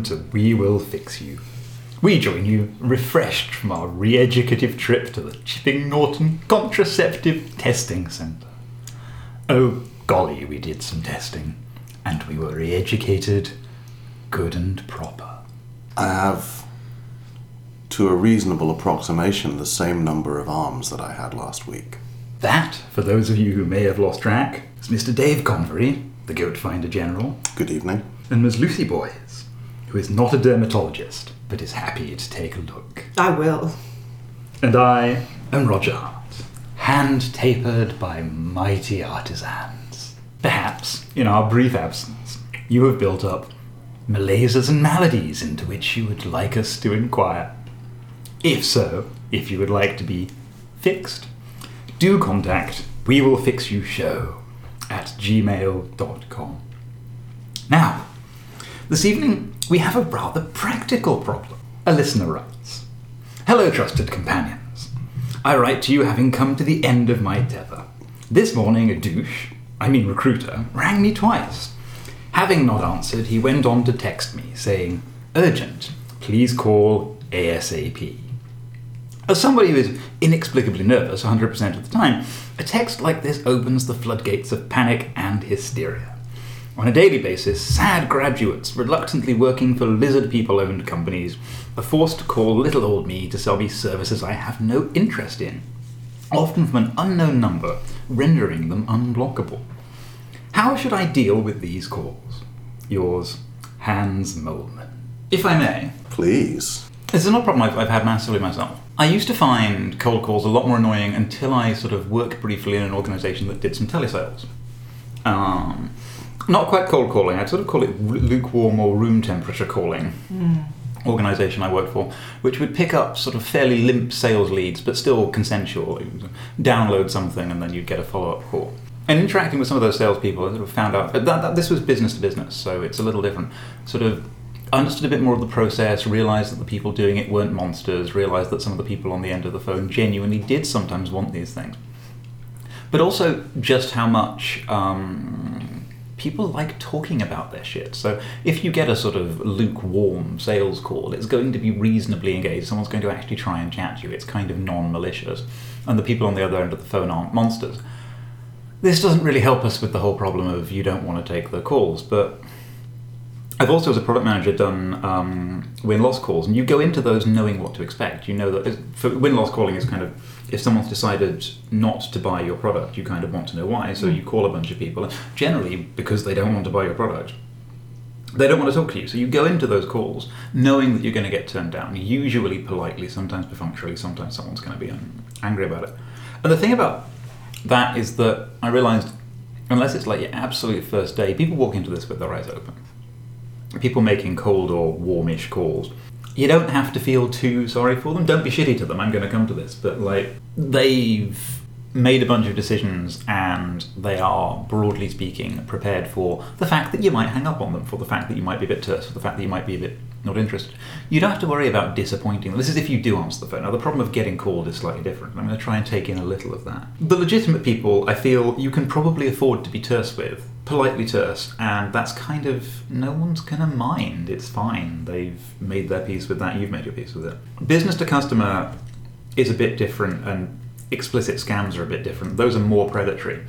welcome to We Will Fix You. We join you refreshed from our re educative trip to the Chipping Norton Contraceptive Testing Centre. Oh, golly, we did some testing, and we were re educated, good and proper. I have, to a reasonable approximation, the same number of arms that I had last week. That, for those of you who may have lost track, is Mr. Dave Convery, the Goat Finder General, Good evening. and Ms. Lucy Boys, who is not a dermatologist, but is happy to take a look. I will. And I am Roger Hart, hand tapered by mighty artisans. Perhaps, in our brief absence, you have built up malaises and maladies into which you would like us to inquire. If so, if you would like to be fixed, do contact We Will Fix You Show at gmail.com. Now, this evening we have a rather practical problem. A listener writes Hello, trusted companions. I write to you having come to the end of my tether. This morning, a douche, I mean recruiter, rang me twice. Having not answered, he went on to text me saying, Urgent, please call ASAP. As somebody who is inexplicably nervous 100% of the time, a text like this opens the floodgates of panic and hysteria. On a daily basis, sad graduates reluctantly working for lizard people owned companies are forced to call little old me to sell me services I have no interest in, often from an unknown number, rendering them unblockable. How should I deal with these calls? Yours, Hans Moleman. If I may, Please. this is not a problem I've, I've had massively myself. I used to find cold calls a lot more annoying until I sort of worked briefly in an organisation that did some telesales. Um, not quite cold calling, I'd sort of call it lukewarm or room temperature calling. Organisation I worked for, which would pick up sort of fairly limp sales leads, but still consensual. Download something and then you'd get a follow up call. And interacting with some of those salespeople, I sort of found out that, that this was business to business, so it's a little different. Sort of understood a bit more of the process, realised that the people doing it weren't monsters, realised that some of the people on the end of the phone genuinely did sometimes want these things. But also just how much um, people like talking about their shit. So if you get a sort of lukewarm sales call, it's going to be reasonably engaged. Someone's going to actually try and chat to you. It's kind of non-malicious. And the people on the other end of the phone aren't monsters. This doesn't really help us with the whole problem of you don't want to take the calls, but I've also, as a product manager, done um, win loss calls, and you go into those knowing what to expect. You know that for win loss calling is kind of if someone's decided not to buy your product, you kind of want to know why. So you call a bunch of people, generally because they don't want to buy your product, they don't want to talk to you. So you go into those calls knowing that you're going to get turned down, usually politely, sometimes perfunctorily, sometimes someone's going to be um, angry about it. And the thing about that is that I realised, unless it's like your absolute first day, people walk into this with their eyes open people making cold or warmish calls, you don't have to feel too sorry for them. Don't be shitty to them. I'm going to come to this, but like they've made a bunch of decisions and they are broadly speaking prepared for the fact that you might hang up on them, for the fact that you might be a bit terse, for the fact that you might be a bit not interested. You don't have to worry about disappointing them. This is if you do answer the phone. Now the problem of getting called is slightly different. I'm going to try and take in a little of that. The legitimate people, I feel you can probably afford to be terse with, politely terse, and that's kind of no one's gonna mind. It's fine. They've made their peace with that. You've made your peace with it. Business to customer is a bit different, and explicit scams are a bit different. Those are more predatory.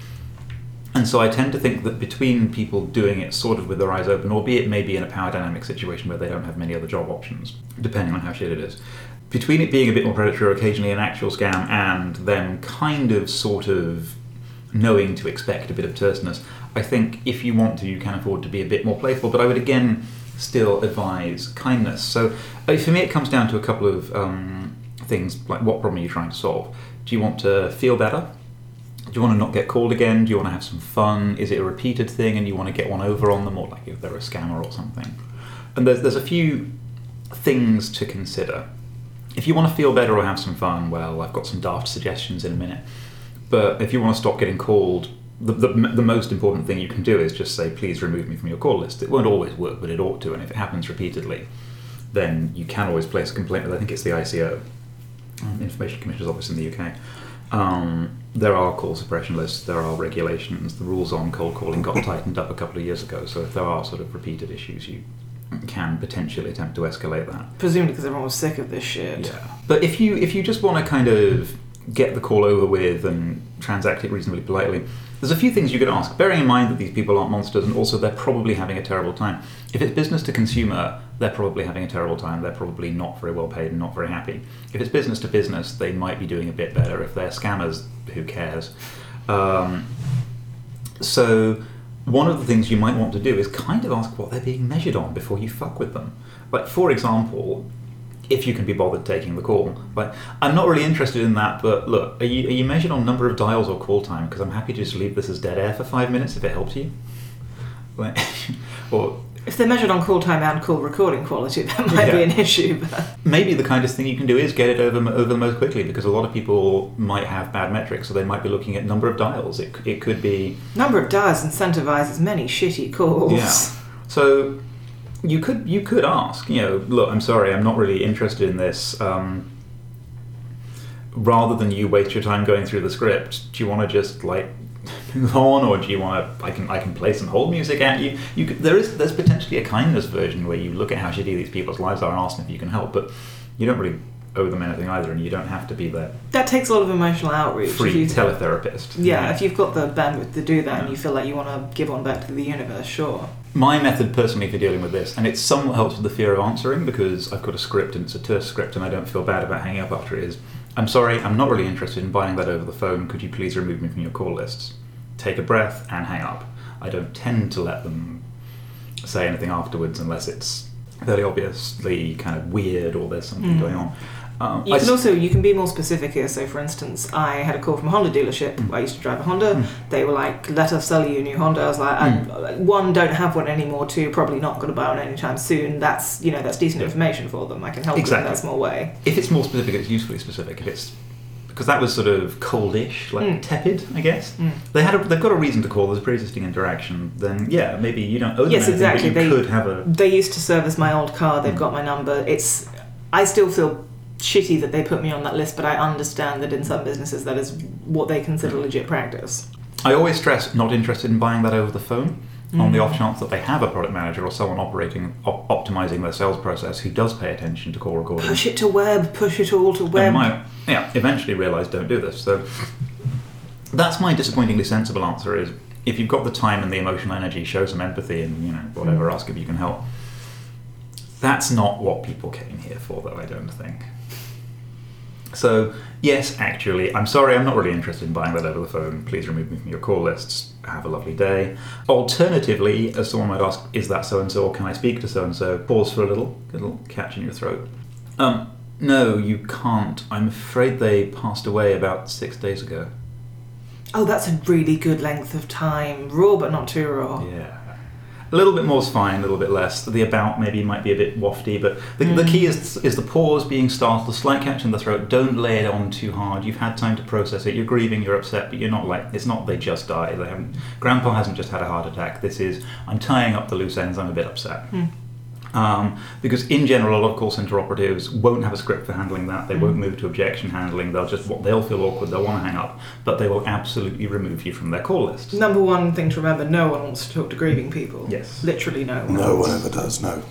And so I tend to think that between people doing it sort of with their eyes open, albeit maybe in a power dynamic situation where they don't have many other job options, depending on how shit it is, between it being a bit more predatory or occasionally an actual scam and them kind of sort of knowing to expect a bit of terseness, I think if you want to, you can afford to be a bit more playful. But I would again still advise kindness. So uh, for me, it comes down to a couple of um, things like what problem are you trying to solve? Do you want to feel better? Do you want to not get called again? Do you want to have some fun? Is it a repeated thing and you want to get one over on them, or like if they're a scammer or something? And there's, there's a few things to consider. If you want to feel better or have some fun, well, I've got some daft suggestions in a minute. But if you want to stop getting called, the, the, the most important thing you can do is just say, please remove me from your call list. It won't always work, but it ought to. And if it happens repeatedly, then you can always place a complaint with, I think it's the ICO, um, Information Commissioner's Office in the UK. Um, there are call suppression lists, there are regulations. The rules on cold calling got tightened up a couple of years ago, so if there are sort of repeated issues, you can potentially attempt to escalate that. Presumably because everyone was sick of this shit. Yeah. But if you if you just want to kind of get the call over with and transact it reasonably politely, there's a few things you could ask, bearing in mind that these people aren't monsters and also they're probably having a terrible time. If it's business to consumer, they're probably having a terrible time. They're probably not very well paid and not very happy. If it's business to business, they might be doing a bit better. If they're scammers, who cares? Um, so one of the things you might want to do is kind of ask what they're being measured on before you fuck with them. Like, for example, if you can be bothered taking the call. Like, I'm not really interested in that, but look, are you, are you measured on number of dials or call time? Because I'm happy to just leave this as dead air for five minutes if it helps you. Like, or If they're measured on call time and call recording quality, that might be an issue. But maybe the kindest thing you can do is get it over over the most quickly because a lot of people might have bad metrics, so they might be looking at number of dials. It, it could be number of dials incentivizes many shitty calls. Yeah. So you could you could ask, you know, look, I'm sorry, I'm not really interested in this. Um, rather than you waste your time going through the script, do you want to just like move on, or do you want to? I can I can play some hold music at you. You could, there is there's potentially a kindness version where you look at how shitty these people's lives are and ask them if you can help, but you don't really owe them anything either, and you don't have to be their That takes a lot of emotional outreach. Free teletherapist. yeah, if you've got the bandwidth to do that and you feel like you want to give on back to the universe, sure. My method personally for dealing with this, and it somewhat helps with the fear of answering because I've got a script and it's a terse script and I don't feel bad about hanging up after it is. I'm sorry, I'm not really interested in buying that over the phone. Could you please remove me from your call lists? Take a breath and hang up. I don't tend to let them say anything afterwards unless it's fairly obviously kind of weird or there's something Mm. going on. Um, You I can also you can be more specific here. So, for instance, I had a call from a Honda dealership. Mm. I used to drive a Honda. Mm. They were like, "Let us sell you a new Honda." I was like, I, "One, don't have one anymore. Two, probably not going to buy one anytime soon." That's you know that's decent Yeah. information for them. I can help them in that small way. if it's more specific, it's usefully specific. If it's because that was sort of coldish, like Mm. tepid, I guess. Mm. They had a, they've got a reason to call. There's a pre-existing interaction. Then yeah, maybe you don't owe them Yes, anything, exactly. But you They- could have a They used to service my old car. They've Mm. got my number. It's I still feel shitty that they put me on that list, but I understand that in some businesses that is what they consider Mm. legit practice. I always stress not interested in buying that over the phone. On the Mm. off chance that they have a product manager or someone operating op- optimizing their sales process who does pay attention to call recording, Push it to web. Push it all to and web. might yeah eventually realise don't do this. So that's my disappointingly sensible answer is if you've got the time and the emotional energy, show some empathy and you know whatever, ask if you can help. That's not what people came here for, though. I don't think. So yes, actually, I'm sorry, I'm not really interested in buying that over the phone. Please remove me from your call lists. Have a lovely day. Alternatively, as someone might ask, is that so and so, or can I speak to so and so? Pause for a little, little catch in your throat. Um, no, you can't. I'm afraid they passed away about six days ago. Oh, that's a really good length of time. Raw, but not too raw. Yeah. A little bit more is fine, a little bit less. The about maybe might be a bit wafty, but the, the key is is the pause, being startled, the slight catch in the throat. Don't lay it on too hard. You've had time to process it. You're grieving, you're upset, but you're not like it's not they just died. They haven't. Grandpa hasn't just had a heart attack. This is I'm tying up the loose ends. I'm a bit upset. Hmm. Um, because in general, a lot of call center operatives won't have a script for handling that. They won't move to objection handling. They'll just they'll feel awkward. They'll want to hang up, but they will absolutely remove you from their call list. Number one thing to remember: no one wants to talk to grieving people. Yes. literally no one. No one ever does, no.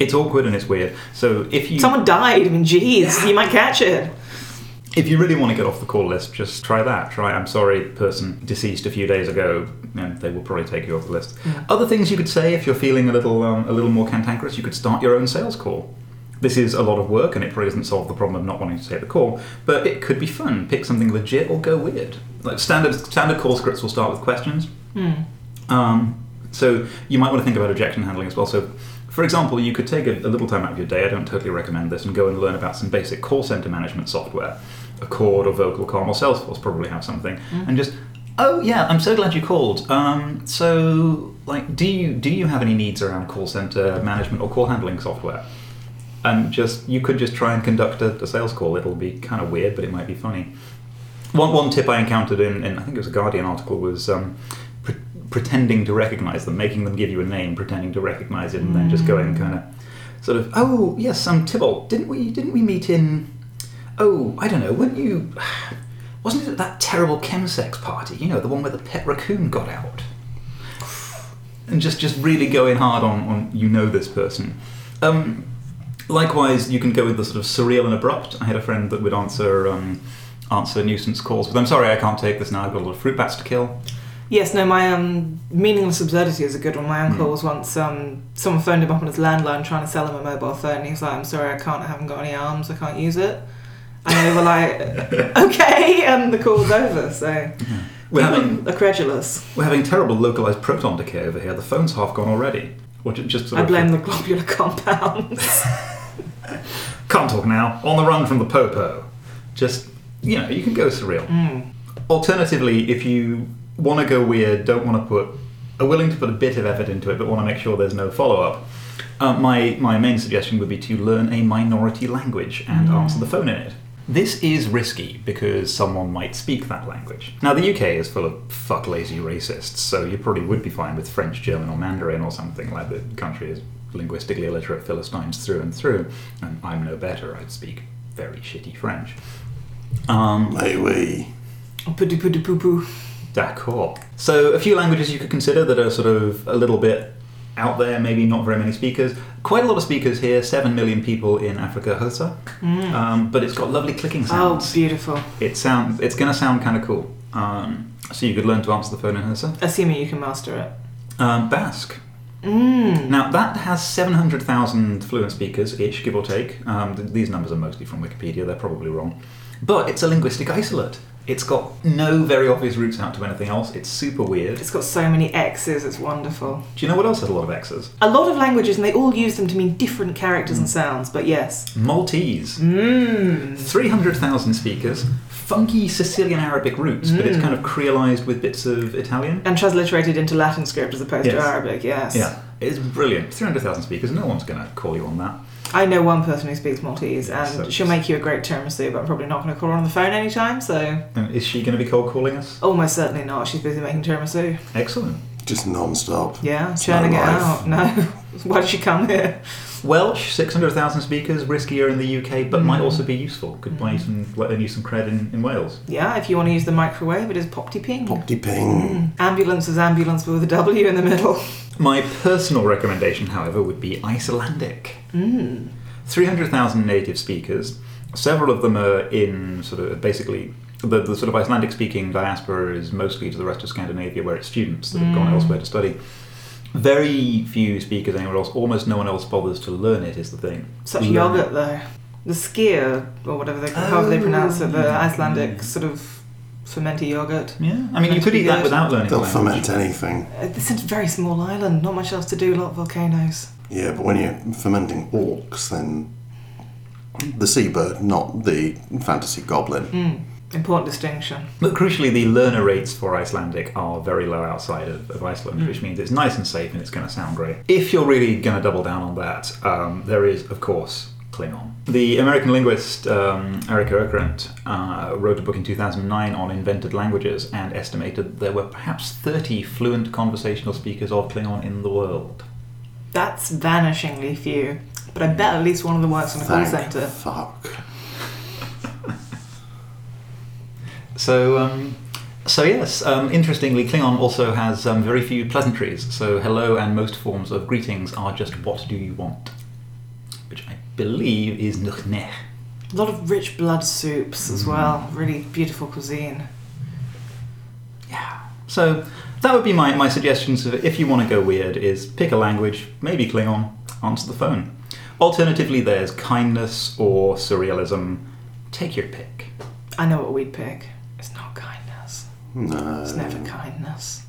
It's awkward and it's weird. So if you Someone died. I mean, jeez, you might catch it. If you really want to get off the call list, just try that. Try I'm sorry, person deceased a few days ago, and they will probably take you off the list. Mm. Other things you could say if you're feeling a little um, a little more cantankerous, you could start your own sales call. This is a lot of work, and it probably doesn't solve the problem of not wanting to take the call, but it could be fun. Pick something legit or go weird. Like standard standard call scripts will start with questions. Hmm. Um, so you might want to think about objection handling as well. So, for example, you could take a, a little time out of your day. I don't totally recommend this, and go and learn about some basic call center management software. Accord or VocalCom or Salesforce probably have something, and just oh yeah, I'm so glad you called. Um, so like, do you do you have any needs around call center management or call handling software? And just you could just try and conduct a, a sales call. It'll be kind of weird, but it might be funny. One, one tip I encountered in, in I think it was a Guardian article was um, pretending to recognize them, making them give you a name, pretending to recognize it, and then just going kind of sort of oh yes, I'm Tybalt. Didn't we didn't we meet in oh I don't know weren't you Wasn't it that terrible chemsex party? You know, the one where the pet raccoon got out. And just, just really going hard on, on you know this person. Um, likewise, you can go with the sort of surreal and abrupt. I had a friend that would answer um, answer nuisance calls, but I'm sorry, I can't take this now. I've got a lot of fruit bats to kill. Yes, no, my um, meaningless absurdity is a good one. My uncle Mm. was once um, someone phoned him up on his landline trying to sell him a mobile phone. And he was like, "I'm sorry, I can't. I haven't got any arms. I can't use it." And they were like, "Okay," and the call was over. So We're having are credulous. we're having terrible localized proton decay over here. The phone's half gone already. Or ju- just I blame the globular compounds. Can't talk now. On the run from the popo. Just you know, you can go surreal. Mm. Alternatively, if you want to go weird, don't want to put, are willing to put a bit of effort into it, but want to make sure there's no follow up, uh, my, my main suggestion would be to learn a minority language and answer the phone in it. This is risky because someone might speak that language. Now, the UK is full of fuck lazy racists, so you probably would be fine with French, German, or Mandarin or something like the country is linguistically illiterate Philistines through and through, and I'm no better, I'd speak very shitty French. Um, May we? Poo poo poo poo. D'accord. So, a few languages you could consider that are sort of a little bit out there, maybe not very many speakers. Quite a lot of speakers here, 7 million people in Africa, Xhosa. Um, but it's got lovely clicking sounds. Oh, beautiful. it sounds, it's going to sound kind of cool. Um, so, you could learn to answer the phone in Xhosa. Assuming you can master it. Um, Basque. Mm. Now, that has 700,000 fluent speakers ish, give or take. Um, th- these numbers are mostly from Wikipedia, they're probably wrong. But it's a linguistic isolate. It's got no very obvious roots out to anything else. It's super weird. It's got so many X's, it's wonderful. Do you know what else has a lot of X's? A lot of languages, and they all use them to mean different characters and sounds, but yes. Maltese. Mmm. 300,000 speakers, funky Sicilian Arabic roots, but it's Mm. kind of creolized with bits of Italian. And transliterated into Latin script as opposed to Arabic, yes. Yeah, it's brilliant. 300,000 speakers, no one's going to call you on that. I know one person who speaks Maltese, and So- she'll make you a great tiramisu, but I'm probably not going to call her on the phone anytime, so And is she going to be cold calling us? almost certainly not. She's busy making tiramisu. Excellent. Just non-stop. Yeah, It's churning no it life. out. No. Why did she come here? Welsh, 600,000 speakers, riskier in the UK, but might Mm. also be useful. Could buy you some, earn you some cred in, in Wales. Yeah, if you want to use the microwave, it is Popty Ping. Popty ping. Mm. Ambulance is ambulance, with a W in the middle. My personal recommendation, however, would be Icelandic. Mm. 300,000 native speakers. Several of them are in sort of basically the, the sort of Icelandic speaking diaspora is mostly to the rest of Scandinavia where it's students that have gone Mm. elsewhere to study. Very few speakers anywhere else. Almost no one else bothers to learn it. Is the thing. Such Learn yogurt, though. The skyr, or whatever they, however they pronounce it, the Oh. Icelandic sort of fermented yogurt. Yeah, I mean, you could eat that without learning. They'll the ferment anything. Uh, It's a very small island, not much else to do, a lot of volcanoes. Yeah, but when you're fermenting auks, then the seabird, not the fantasy goblin. Mm. Important distinction. But crucially, the learner rates for Icelandic are very low outside of, of Iceland, which means it's nice and safe and it's going to sound great. If you're really going to double down on that, um, there is, of course, Klingon. The American linguist um, Erika Okrent uh, wrote a book in 2009 on invented languages and estimated there were perhaps 30 fluent conversational speakers of Klingon in the world. That's vanishingly few. But I bet at least one of them works in a call centre. fuck. So, um, so yes, um, interestingly, Klingon also has um, very few pleasantries. So, hello and most forms of greetings are just "What do you want," which I believe is "nuqneH." A lot of rich blood soups as well. Really beautiful cuisine. Yeah. So that would be my, my suggestions. Of if you want to go weird, is pick a language, maybe Klingon, answer the phone. Alternatively, there's kindness or surrealism. Take your pick. I know what we'd pick. It's not kindness. No. It's never kindness.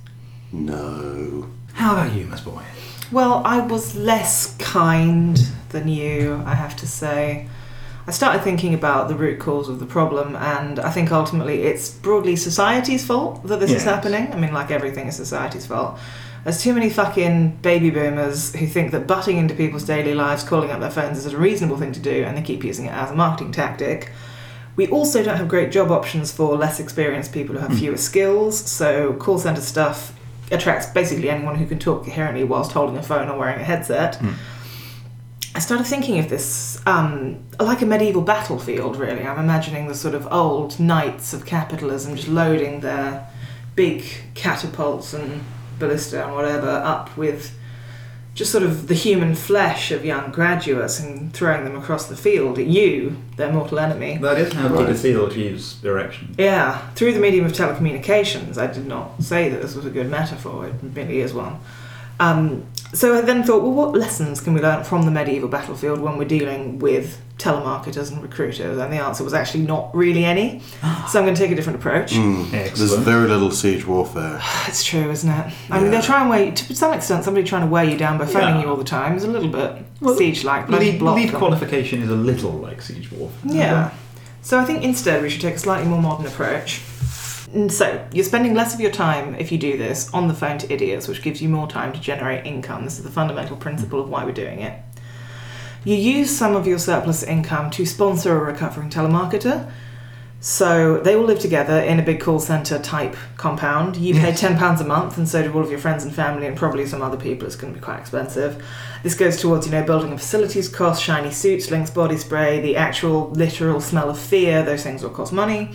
No. How about you, Miss Boy? Well, I was less kind than you, I have to say. I started thinking about the root cause of the problem, and I think ultimately it's broadly society's fault that this is happening. I mean, like everything is society's fault. There's too many fucking baby boomers who think that butting into people's daily lives, calling up their phones is a reasonable thing to do, and they keep using it as a marketing tactic. We also don't have great job options for less experienced people who have fewer skills, so call centre stuff attracts basically anyone who can talk coherently whilst holding a phone or wearing a headset. I started thinking of this um, like a medieval battlefield, really. I'm imagining the sort of old knights of capitalism just loading their big catapults and ballista and whatever up with just sort of the human flesh of young graduates and throwing them across the field at you, their mortal enemy. That is how Right. Peter Thiel achieves erection. Yeah, through the medium of telecommunications. I did not say that this was a good metaphor, it really is one. Um, so I then thought, well, what lessons can we learn from the medieval battlefield when we're dealing with telemarketers and recruiters? And the answer was actually not really any. So I'm going to take a different approach. Mm. There's very little siege warfare. It's true, isn't it? I mean, Yeah. they'll try and weigh to some extent. Somebody trying to wear you down by phoning Yeah. you all the time is a little bit Well, siege-like. but Lead, block lead them. qualification is a little like siege warfare. Yeah. So I think instead we should take a slightly more modern approach. And So you're spending less of your time if you do this on the phone to idiots, which gives you more time to generate income. This is the fundamental principle of why we're doing it. You use some of your surplus income to sponsor a recovering telemarketer. So they all live together in a big call center type compound. You pay ten pounds a month, and so do all of your friends and family, and probably some other people. It's going to be quite expensive. This goes towards you know building of facilities costs, shiny suits, links, body spray, the actual literal smell of fear. Those things will cost money.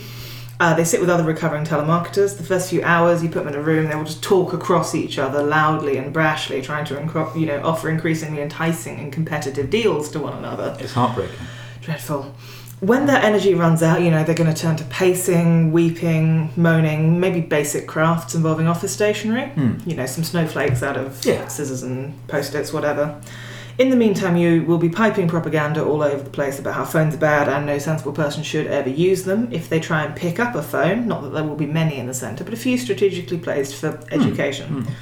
Uh, they sit with other recovering telemarketers. The first few hours, you put them in a room, they will just talk across each other loudly and brashly, trying to you know offer increasingly enticing and competitive deals to one another It's heartbreaking. dreadful. When their energy runs out, you know, they're going to turn to pacing, weeping, moaning, maybe basic crafts involving office stationery. Hmm. You know, some snowflakes out of Yeah. scissors and post its, whatever. In the meantime, you will be piping propaganda all over the place about how phones are bad and no sensible person should ever use them. If they try and pick up a phone, not that there will be many in the centre, but a few strategically placed for education. Hmm.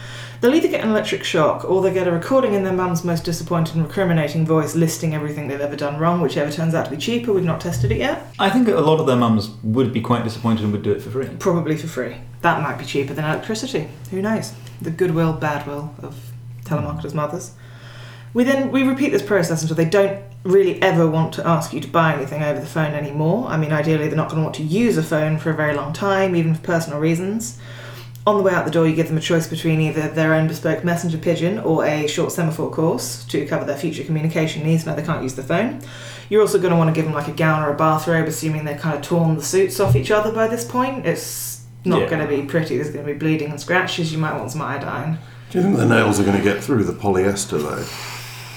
They'll either get an electric shock or they get a recording in their mum's most disappointed and recriminating voice listing everything they've ever done wrong, whichever turns out to be cheaper. We've not tested it yet. I think a lot of their mums would be quite disappointed and would do it for free. Probably for free. That might be cheaper than electricity. Who knows? The goodwill, badwill of telemarketers' mothers. We then we repeat this process until they don't really ever want to ask you to buy anything over the phone anymore. I mean, ideally, they're not going to want to use a phone for a very long time, even for personal reasons. On the way out the door, you give them a choice between either their own bespoke messenger pigeon or a short semaphore course to cover their future communication needs now they can't use the phone. You're also going to want to give them like a gown or a bathrobe, assuming they've kind of torn the suits off each other by this point. It's not Yeah. going to be pretty. There's going to be bleeding and scratches. You might want some iodine. Do you think the nails are going to get through the polyester though?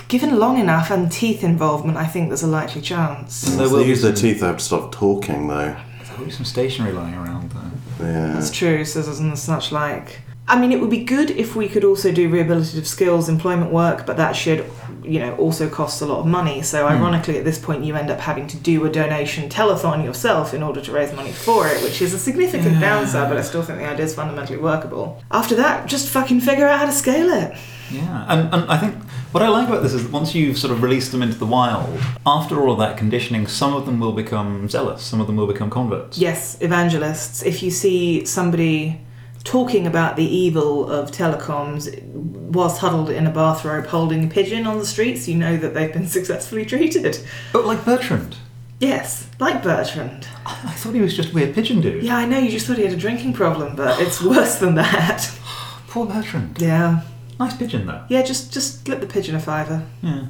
Given long enough and teeth involvement, I think there's a likely chance. There if will use their teeth, they have to stop talking though. There will be some stationery lying around though. Yeah. That's true, scissors and such like. I mean, it would be good if we could also do rehabilitative skills employment work, but that should, you know, also cost a lot of money. So, hmm. ironically, at this point, you end up having to do a donation telethon yourself in order to raise money for it, which is a significant Yeah. downside, but I still think the idea is fundamentally workable. After that, just fucking figure out how to scale it. Yeah, and, and I think what I like about this is that once you've sort of released them into the wild, after all of that conditioning, some of them will become zealous, some of them will become converts. Yes, evangelists. If you see somebody talking about the evil of telecoms whilst huddled in a bathrobe holding a pigeon on the streets, you know that they've been successfully treated. But like Bertrand, Yes, like Bertrand. I, thought he was just a weird pigeon dude. Yeah, I know, you just thought he had a drinking problem, but it's worse than that. Poor Bertrand. Yeah. Nice pigeon though. Yeah, just just slip the pigeon a fiver. Yeah,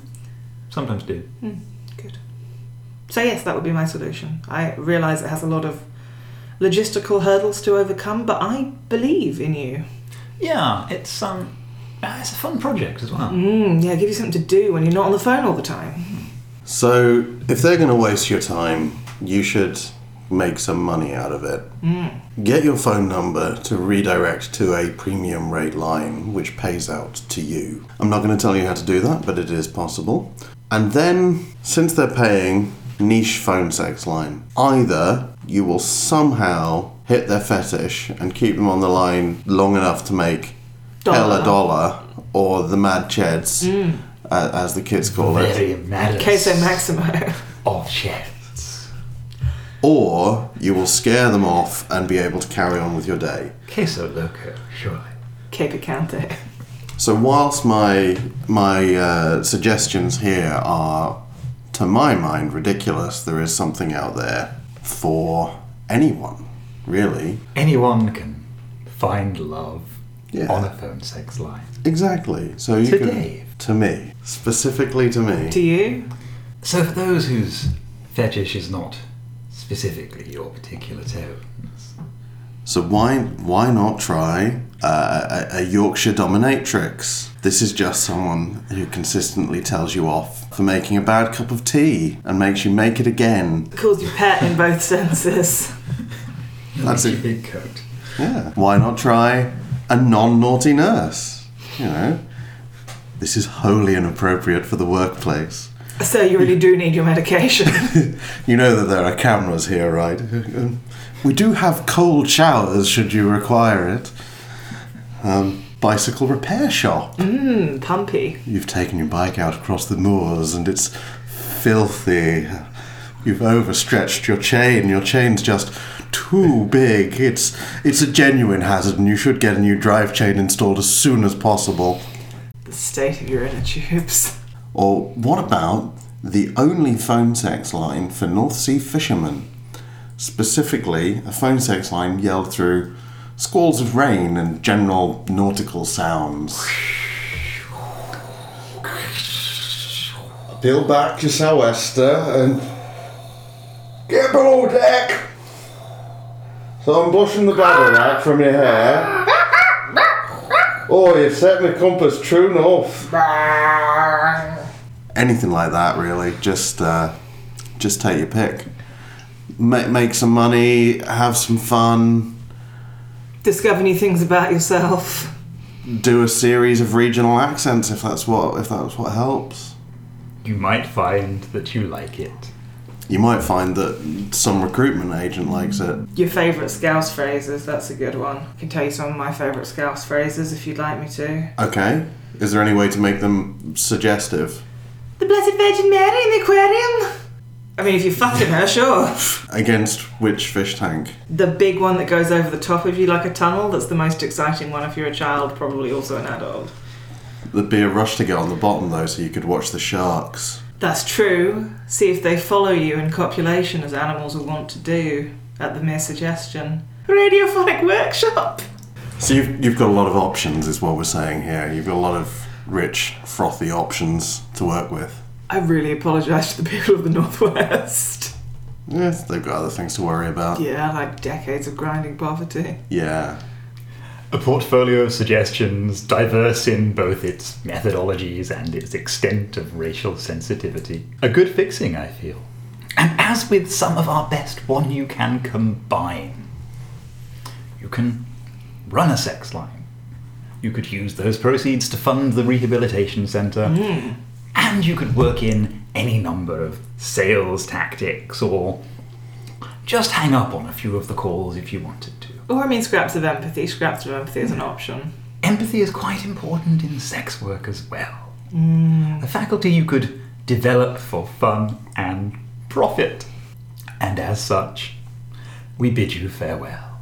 sometimes do. Hmm, good. So yes, that would be my solution. I realise it has a lot of logistical hurdles to overcome, but I believe in you. Yeah, it's um, uh, it's a fun project as well. Mm, yeah, give you something to do when you're not on the phone all the time. So, if they're going to waste your time, you should make some money out of it. Get your phone number to redirect to a premium rate line which pays out to you. I'm not going to tell you how to do that, but it is possible. And then, since they're paying, niche phone sex line. Either you will somehow hit their fetish and keep them on the line long enough to make hell a dollar, or the mad cheds, uh, as the kids call it. mad. Queso Maximo. of chats. Or you will scare them off and be able to carry on with your day. Queso loco, surely. Que picante. So whilst my my uh, suggestions here are, to my mind, ridiculous, there is something out there for anyone, really. Anyone can find love. Yeah. on a phone sex line. Exactly. So you To could Dave. to me specifically to me. To you? So for those whose fetish is not specifically your particular tones, So why why not try uh, a, a Yorkshire dominatrix? This is just someone who consistently tells you off for making a bad cup of tea and makes you make it again. Calls you pet in both senses. That's a big coat. Yeah. Why not try a non-naughty nurse? You know, this is wholly inappropriate for the workplace. So you really do need your medication. You know that there are cameras here, right? Um, We do have cold showers should you require it. Um, bicycle repair shop. Mmm, pumpy. You've taken your bike out across the moors and it's filthy. You've overstretched your chain. Your chain's just too big. It's it's a genuine hazard and you should get a new drive chain installed as soon as possible. The state of your inner tubes. Or what about the only phone sex line for North Sea fishermen? Specifically, a phone sex line yelled through squalls of rain and general nautical sounds. Peel back your sou'wester and get below deck. So I'm brushing the bladder out from your hair. Oh, you've set my compass true north anything like that really just uh, just take your pick make, make some money have some fun Discover new things about yourself. do a series of regional accents if that's what if that's what helps You might find that you like it. you might find that some recruitment agent likes it Your favourite Scouse phrases, that's a good one. I can tell you some of my favourite Scouse phrases if you'd like me to. okay is there any way to make them suggestive The Blessed Virgin Mary in the aquarium! I mean, if you're fucking her, sure. against which fish tank The big one that goes over the top of you like a tunnel, that's the most exciting one if you're a child, probably also an adult. there'd be a rush to get on the bottom though so you could watch the sharks That's true. See if they follow you in copulation as animals will want to do at the mere suggestion. Radiophonic workshop! so you've, you've got a lot of options is what we're saying here you've got a lot of rich frothy options to work with I really apologise to the people of the Northwest. Yes, they've got other things to worry about. Yeah, like decades of grinding poverty. Yeah. A portfolio of suggestions, diverse in both its methodologies and its extent of racial sensitivity. A good fixing, I feel. And as with some of our best, one you can combine. You can run a sex line. You could use those proceeds to fund the rehabilitation centre. Hmm. And you could work in any number of sales tactics or just hang up on a few of the calls if you wanted to. Or I mean, scraps of empathy. Scraps of empathy is an option. Empathy is quite important in sex work as well. Mm. A faculty you could develop for fun and profit. And as such, we bid you farewell.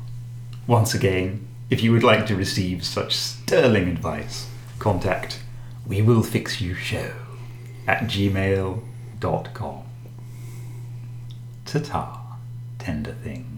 Once again, if you would like to receive such sterling advice, contact we will fix you show at gmail.com. Ta-ta, tender thing.